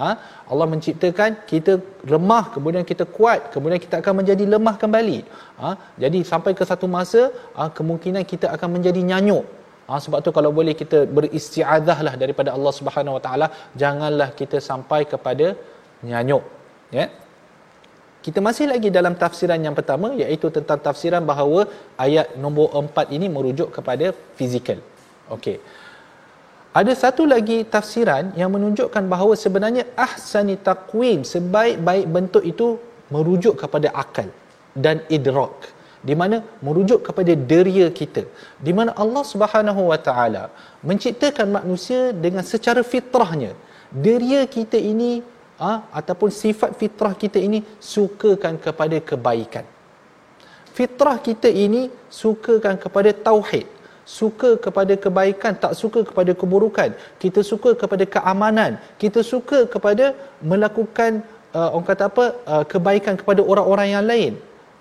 ha? Allah menciptakan kita lemah kemudian kita kuat kemudian kita akan menjadi lemah kembali ha? jadi sampai ke satu masa ha, kemungkinan kita akan menjadi nyanyuk Ha, sebab tu kalau boleh kita beristiazah lah daripada Allah Subhanahu Wa Taala, janganlah kita sampai kepada nyanyuk. Ya. Kita masih lagi dalam tafsiran yang pertama iaitu tentang tafsiran bahawa ayat nombor 4 ini merujuk kepada fizikal. Okey. Ada satu lagi tafsiran yang menunjukkan bahawa sebenarnya ahsani taqwim sebaik-baik bentuk itu merujuk kepada akal dan idrak di mana merujuk kepada deria kita di mana Allah Subhanahu wa taala menciptakan manusia dengan secara fitrahnya deria kita ini ha, ataupun sifat fitrah kita ini sukakan kepada kebaikan. Fitrah kita ini sukakan kepada tauhid. Suka kepada kebaikan tak suka kepada keburukan. Kita suka kepada keamanan. Kita suka kepada melakukan uh, orang kata apa uh, kebaikan kepada orang-orang yang lain.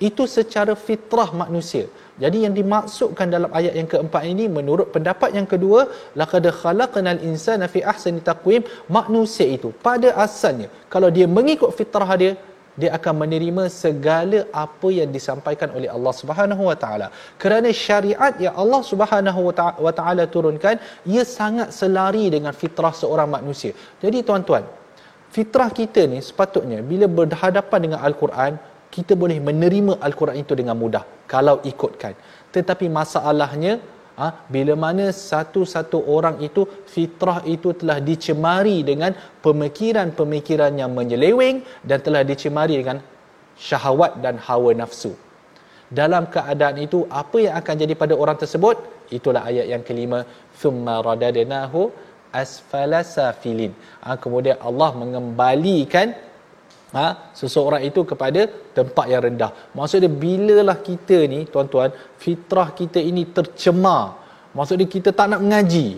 Itu secara fitrah manusia jadi yang dimaksudkan dalam ayat yang keempat ini menurut pendapat yang kedua laqad khalaqnal insana fi ahsani taqwim manusia itu pada asalnya kalau dia mengikut fitrah dia dia akan menerima segala apa yang disampaikan oleh Allah Subhanahu wa taala. Kerana syariat yang Allah Subhanahu wa taala turunkan ia sangat selari dengan fitrah seorang manusia. Jadi tuan-tuan fitrah kita ni sepatutnya bila berhadapan dengan al-Quran kita boleh menerima al-Quran itu dengan mudah kalau ikutkan. Tetapi masalahnya ha, bila mana satu-satu orang itu fitrah itu telah dicemari dengan pemikiran-pemikiran yang menyeleweng dan telah dicemari dengan syahwat dan hawa nafsu. Dalam keadaan itu apa yang akan jadi pada orang tersebut? Itulah ayat yang kelima. Thumma radadnahu asfala safilin. Ha, kemudian Allah mengembalikan ha, seseorang itu kepada tempat yang rendah. Maksudnya bilalah kita ni tuan-tuan, fitrah kita ini tercemar. Maksudnya kita tak nak mengaji.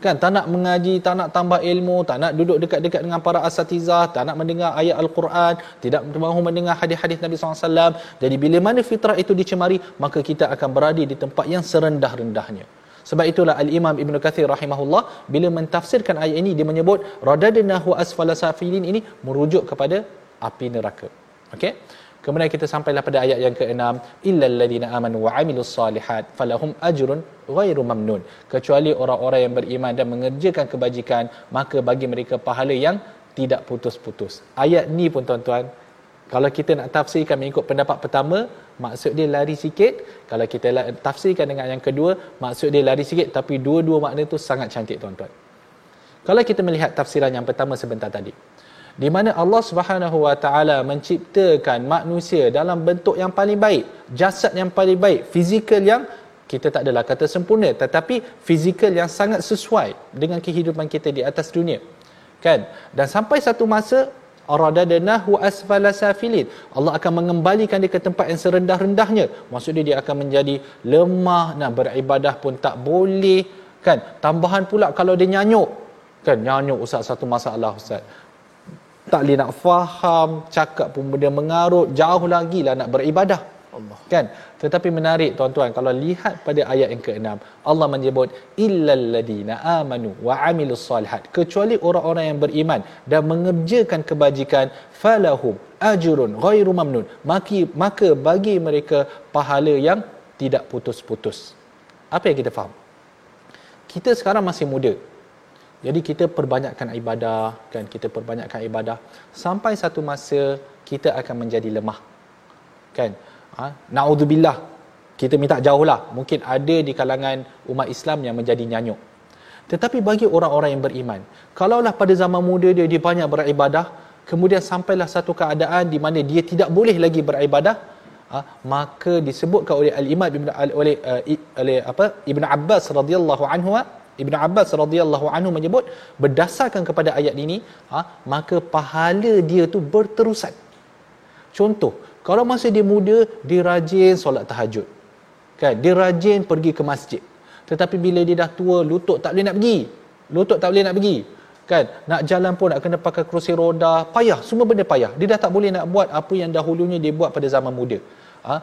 Kan, tak nak mengaji, tak nak tambah ilmu, tak nak duduk dekat-dekat dengan para asatizah, tak nak mendengar ayat Al-Quran, tidak mahu mendengar hadis-hadis Nabi SAW. Jadi bila mana fitrah itu dicemari, maka kita akan berada di tempat yang serendah-rendahnya. Sebab itulah Al-Imam Ibn Kathir rahimahullah bila mentafsirkan ayat ini dia menyebut radadnahu asfala safilin ini merujuk kepada api neraka. Okey. Kemudian kita sampailah pada ayat yang ke-6, illal ladina amanu wa amilus solihat falahum ajrun ghairu mamnun. Kecuali orang-orang yang beriman dan mengerjakan kebajikan, maka bagi mereka pahala yang tidak putus-putus. Ayat ni pun tuan-tuan, kalau kita nak tafsirkan mengikut pendapat pertama, maksud dia lari sikit. Kalau kita tafsirkan dengan yang kedua, maksud dia lari sikit tapi dua-dua makna tu sangat cantik tuan-tuan. Kalau kita melihat tafsiran yang pertama sebentar tadi, di mana Allah Subhanahu Wa Taala menciptakan manusia dalam bentuk yang paling baik, jasad yang paling baik, fizikal yang kita tak adalah kata sempurna tetapi fizikal yang sangat sesuai dengan kehidupan kita di atas dunia. Kan? Dan sampai satu masa aradadnahu asfala safilin. Allah akan mengembalikan dia ke tempat yang serendah-rendahnya. Maksudnya dia akan menjadi lemah nak beribadah pun tak boleh kan. Tambahan pula kalau dia nyanyuk kan nyanyuk ustaz satu masalah ustaz tak boleh nak faham cakap pun dia mengarut jauh lagi lah nak beribadah. Allah. kan? Tetapi menarik tuan-tuan kalau lihat pada ayat yang ke-6 Allah menyebut illal ladina amanu wa amilus solihat kecuali orang-orang yang beriman dan mengerjakan kebajikan falahum ajrun ghairu mamnun. Maka maka bagi mereka pahala yang tidak putus-putus. Apa yang kita faham? Kita sekarang masih muda jadi kita perbanyakkan ibadah kan kita perbanyakkan ibadah sampai satu masa kita akan menjadi lemah. Kan? Ha? Naudzubillah. Kita minta jauhlah. Mungkin ada di kalangan umat Islam yang menjadi nyanyuk. Tetapi bagi orang-orang yang beriman, kalaulah pada zaman muda dia dia banyak beribadah, kemudian sampailah satu keadaan di mana dia tidak boleh lagi beribadah, ha? maka disebutkan oleh al-Imam oleh, uh, oleh apa Ibn Abbas radhiyallahu anhu Ibn Abbas radhiyallahu anhu menyebut berdasarkan kepada ayat ini ha, maka pahala dia tu berterusan. Contoh kalau masa dia muda dia rajin solat tahajud. Kan? Dia rajin pergi ke masjid. Tetapi bila dia dah tua lutut tak boleh nak pergi. Lutut tak boleh nak pergi. Kan? Nak jalan pun nak kena pakai kerusi roda payah semua benda payah. Dia dah tak boleh nak buat apa yang dahulunya dia buat pada zaman muda. Ha?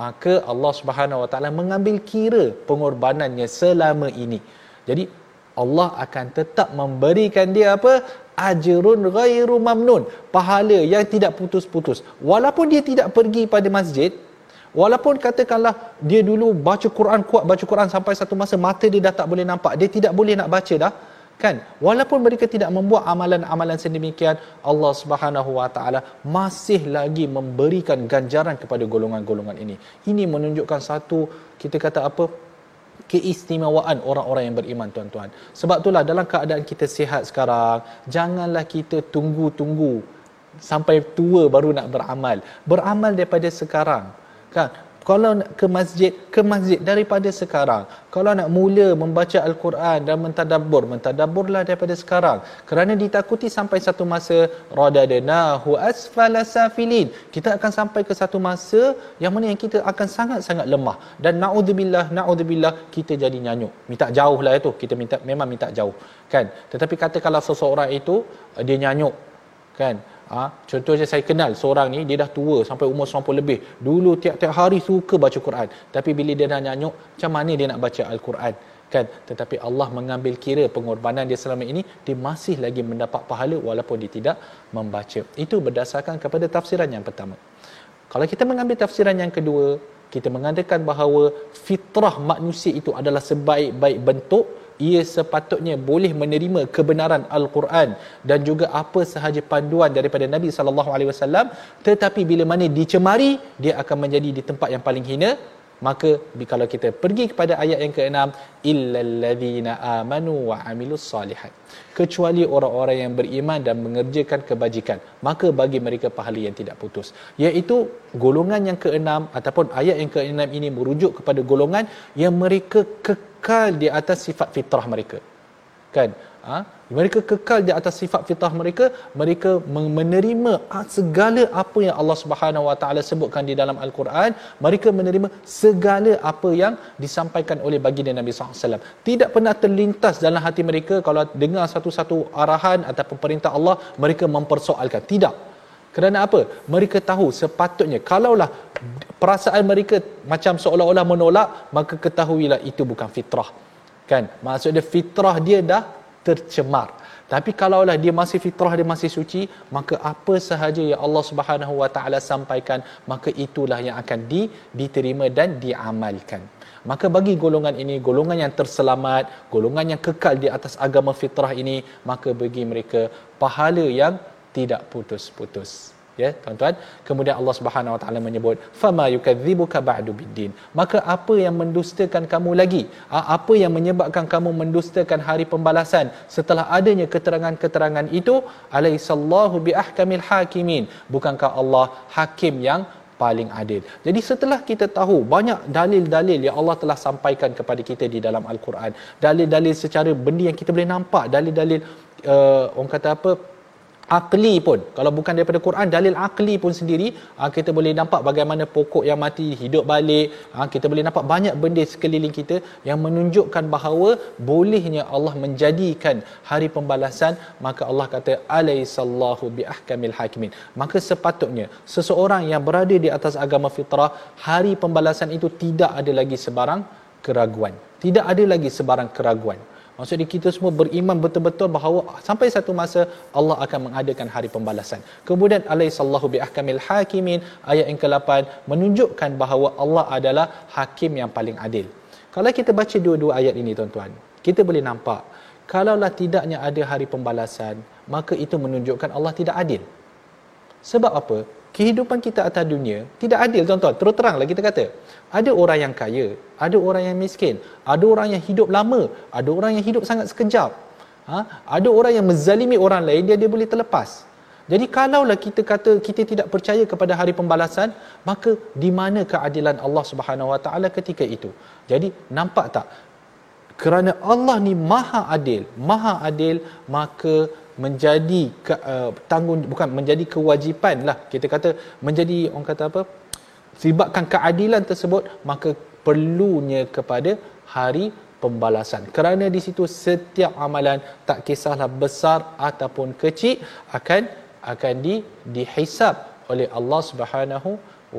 maka Allah Subhanahu Wa Taala mengambil kira pengorbanannya selama ini jadi Allah akan tetap memberikan dia apa? Ajrun ghairu mamnun. Pahala yang tidak putus-putus. Walaupun dia tidak pergi pada masjid, walaupun katakanlah dia dulu baca Quran kuat baca Quran sampai satu masa mata dia dah tak boleh nampak, dia tidak boleh nak baca dah. Kan? Walaupun mereka tidak membuat amalan-amalan sedemikian, Allah Subhanahu Wa Taala masih lagi memberikan ganjaran kepada golongan-golongan ini. Ini menunjukkan satu kita kata apa? Keistimewaan orang-orang yang beriman tuan-tuan. Sebab itulah dalam keadaan kita sihat sekarang, janganlah kita tunggu-tunggu sampai tua baru nak beramal. Beramal daripada sekarang. Kan? Kalau nak ke masjid ke masjid daripada sekarang. Kalau nak mula membaca al-Quran dan mentadabbur mentadabburlah daripada sekarang. Kerana ditakuti sampai satu masa radadnahu asfala safilin. Kita akan sampai ke satu masa yang mana yang kita akan sangat-sangat lemah. Dan naudzubillah naudzubillah kita jadi nyanyuk. Minta jauh lah itu. Kita minta memang minta jauh. Kan? Tetapi kata kalau seseorang itu dia nyanyuk. Kan Ha, contohnya saya kenal seorang ni dia dah tua sampai umur 90 lebih. Dulu tiap-tiap hari suka baca Quran. Tapi bila dia dah nyanyuk, macam mana dia nak baca Al-Quran? Kan? Tetapi Allah mengambil kira pengorbanan dia selama ini, dia masih lagi mendapat pahala walaupun dia tidak membaca. Itu berdasarkan kepada tafsiran yang pertama. Kalau kita mengambil tafsiran yang kedua, kita mengatakan bahawa fitrah manusia itu adalah sebaik-baik bentuk ia sepatutnya boleh menerima kebenaran al-Quran dan juga apa sahaja panduan daripada Nabi sallallahu alaihi wasallam. Tetapi bila mana dicemari dia akan menjadi di tempat yang paling hina maka kalau kita pergi kepada ayat yang ke-6 illallazina amanu wa amilus solihat kecuali orang-orang yang beriman dan mengerjakan kebajikan maka bagi mereka pahala yang tidak putus. Iaitu golongan yang ke-6 ataupun ayat yang ke-6 ini merujuk kepada golongan yang mereka kekal di atas sifat fitrah mereka. Kan? Ha? Mereka kekal di atas sifat fitrah mereka mereka menerima segala apa yang Allah Subhanahu Wa Taala sebutkan di dalam al-Quran mereka menerima segala apa yang disampaikan oleh baginda Nabi SAW tidak pernah terlintas dalam hati mereka kalau dengar satu-satu arahan ataupun perintah Allah mereka mempersoalkan tidak kerana apa? Mereka tahu sepatutnya kalaulah perasaan mereka macam seolah-olah menolak, maka ketahuilah itu bukan fitrah. Kan? Maksudnya fitrah dia dah tercemar. Tapi kalaulah dia masih fitrah dia masih suci, maka apa sahaja yang Allah Subhanahu Wa Taala sampaikan, maka itulah yang akan di, diterima dan diamalkan. Maka bagi golongan ini, golongan yang terselamat, golongan yang kekal di atas agama fitrah ini, maka bagi mereka pahala yang tidak putus-putus ya tuan-tuan. Kemudian Allah Subhanahu wa taala menyebut fama yukadzibuka ba'du biddin. Maka apa yang mendustakan kamu lagi? Apa yang menyebabkan kamu mendustakan hari pembalasan? Setelah adanya keterangan-keterangan itu alaisallahu biahkamil hakimin. Bukankah Allah hakim yang paling adil. Jadi setelah kita tahu banyak dalil-dalil yang Allah telah sampaikan kepada kita di dalam al-Quran, dalil-dalil secara benda yang kita boleh nampak, dalil-dalil uh, orang kata apa akli pun. Kalau bukan daripada Quran dalil akli pun sendiri ah, kita boleh nampak bagaimana pokok yang mati hidup balik ah, kita boleh nampak banyak benda sekeliling kita yang menunjukkan bahawa bolehnya Allah menjadikan hari pembalasan. Maka Allah kata alaisallahu biahkamil hakimin. Maka sepatutnya seseorang yang berada di atas agama fitrah hari pembalasan itu tidak ada lagi sebarang keraguan. Tidak ada lagi sebarang keraguan Maksudnya kita semua beriman betul-betul bahawa sampai satu masa Allah akan mengadakan hari pembalasan. Kemudian alaihissallahu biahkamil hakimin ayat yang ke-8 menunjukkan bahawa Allah adalah hakim yang paling adil. Kalau kita baca dua-dua ayat ini tuan-tuan, kita boleh nampak kalaulah tidaknya ada hari pembalasan, maka itu menunjukkan Allah tidak adil. Sebab apa? Kehidupan kita atas dunia tidak adil tuan-tuan. Terus teranglah kita kata ada orang yang kaya ada orang yang miskin ada orang yang hidup lama ada orang yang hidup sangat sekejap. Ha? ada orang yang menzalimi orang lain dia dia boleh terlepas. Jadi kalaulah kita kata kita tidak percaya kepada hari pembalasan maka di mana keadilan Allah Subhanahu Wa Taala ketika itu? Jadi nampak tak? Kerana Allah ni maha adil maha adil maka menjadi ke, uh, tanggung bukan menjadi kewajipan lah. Kita kata menjadi orang kata apa sebabkan keadilan tersebut maka perlunya kepada hari pembalasan. Kerana di situ setiap amalan tak kisahlah besar ataupun kecil akan akan di dihisap oleh Allah Subhanahu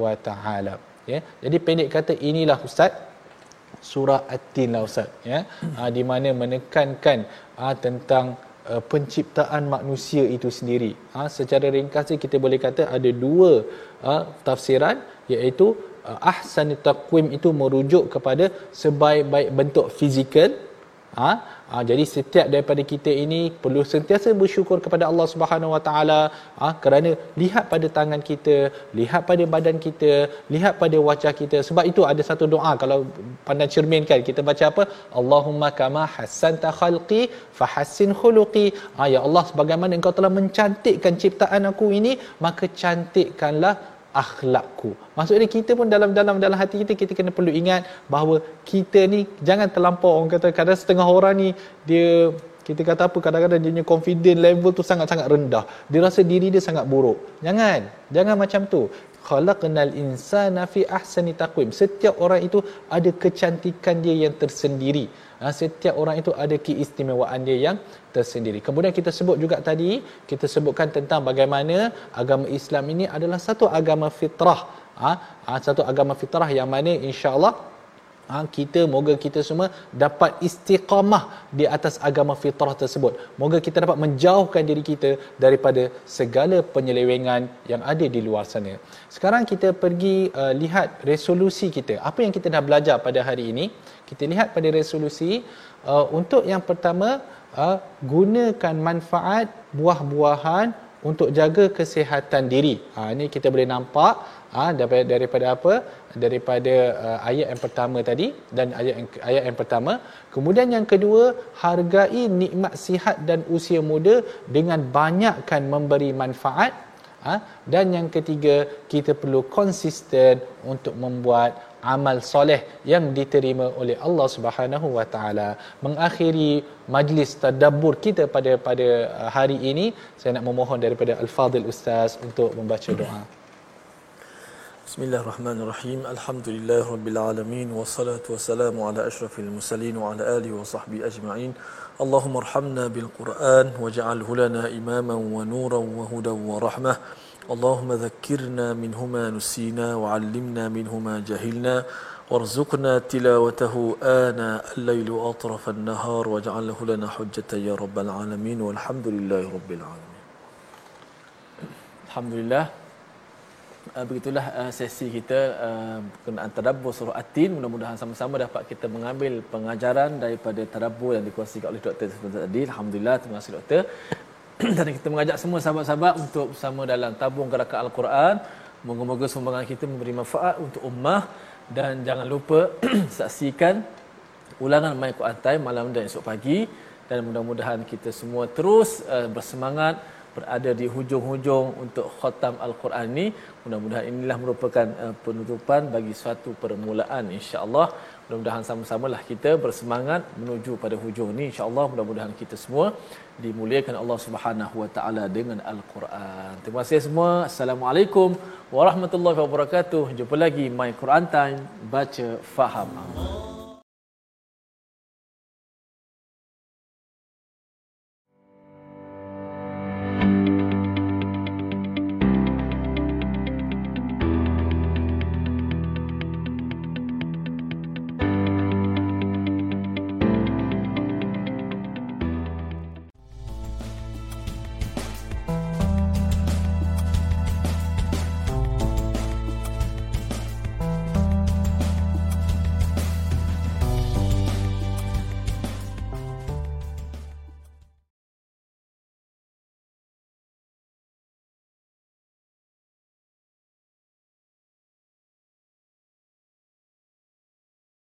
wa taala. Ya jadi pendek kata inilah ustaz surah at-tin lah ustaz. Ya ha, di mana menekankan ha, tentang uh, penciptaan manusia itu sendiri. Ha, secara ringkas kita boleh kata ada dua uh, tafsiran iaitu uh, ahsan taqwim itu merujuk kepada sebaik-baik bentuk fizikal Ha? Ha, jadi setiap daripada kita ini perlu sentiasa bersyukur kepada Allah Subhanahu Wa Taala ha, kerana lihat pada tangan kita, lihat pada badan kita, lihat pada wajah kita. Sebab itu ada satu doa kalau pandang cermin kan kita baca apa? Allahumma kama hassanta khalqi fahassin khuluqi. Ha, ya Allah sebagaimana engkau telah mencantikkan ciptaan aku ini, maka cantikkanlah akhlakku. Maksudnya kita pun dalam dalam dalam hati kita kita kena perlu ingat bahawa kita ni jangan terlampau orang kata kadang setengah orang ni dia kita kata apa kadang-kadang dia punya confident level tu sangat-sangat rendah. Dia rasa diri dia sangat buruk. Jangan. Jangan macam tu khalaqnal insana fi ahsani taqwim. Setiap orang itu ada kecantikan dia yang tersendiri. Ha, setiap orang itu ada keistimewaan dia yang tersendiri. Kemudian kita sebut juga tadi kita sebutkan tentang bagaimana agama Islam ini adalah satu agama fitrah. Ha, ha, satu agama fitrah yang mana insya-Allah ha, kita moga kita semua dapat istiqamah di atas agama fitrah tersebut. Moga kita dapat menjauhkan diri kita daripada segala penyelewengan yang ada di luar sana. Sekarang kita pergi uh, lihat resolusi kita. Apa yang kita dah belajar pada hari ini? Kita lihat pada resolusi uh, untuk yang pertama uh, gunakan manfaat buah-buahan untuk jaga kesihatan diri. Ha ini kita boleh nampak ha, daripada, daripada apa? Daripada uh, ayat yang pertama tadi dan ayat yang, ayat yang pertama. Kemudian yang kedua, hargai nikmat sihat dan usia muda dengan banyakkan memberi manfaat. Ha, dan yang ketiga, kita perlu konsisten untuk membuat amal soleh yang diterima oleh Allah Subhanahu wa taala. Mengakhiri majlis tadabbur kita pada pada uh, hari ini, saya nak memohon daripada Al-Fadil Ustaz untuk membaca doa.
بسم الله الرحمن الرحيم الحمد لله رب العالمين والصلاة والسلام على أشرف المرسلين وعلى آله وصحبه أجمعين اللهم ارحمنا بالقرآن واجعله لنا إماما ونورا وهدى ورحمة اللهم ذكرنا منهما نسينا وعلمنا منهما جهلنا وارزقنا تلاوته آناء الليل أطرف النهار واجعله لنا حجة يا رب العالمين والحمد لله رب العالمين الحمد لله begitulah uh, sesi kita uh, berkenaan tadabbur surah At-Tin mudah-mudahan sama-sama dapat kita mengambil pengajaran daripada tadabbur yang dikuasai oleh Dr. tadi alhamdulillah terima kasih doktor dan kita mengajak semua sahabat-sahabat untuk bersama dalam tabung gerakan Al-Quran. Moga-moga sumbangan kita memberi manfaat untuk ummah dan jangan lupa saksikan ulangan My Quran Time malam dan esok pagi dan mudah-mudahan kita semua terus uh, bersemangat berada di hujung-hujung untuk khatam Al-Quran ini. Mudah-mudahan inilah merupakan uh, penutupan bagi suatu permulaan insya-Allah. Mudah-mudahan sama-samalah kita bersemangat menuju pada hujung ini insya-Allah. Mudah-mudahan kita semua dimuliakan Allah Subhanahu wa taala dengan Al-Quran. Terima kasih semua. Assalamualaikum warahmatullahi wabarakatuh. Jumpa lagi My Quran Time baca faham. Allah.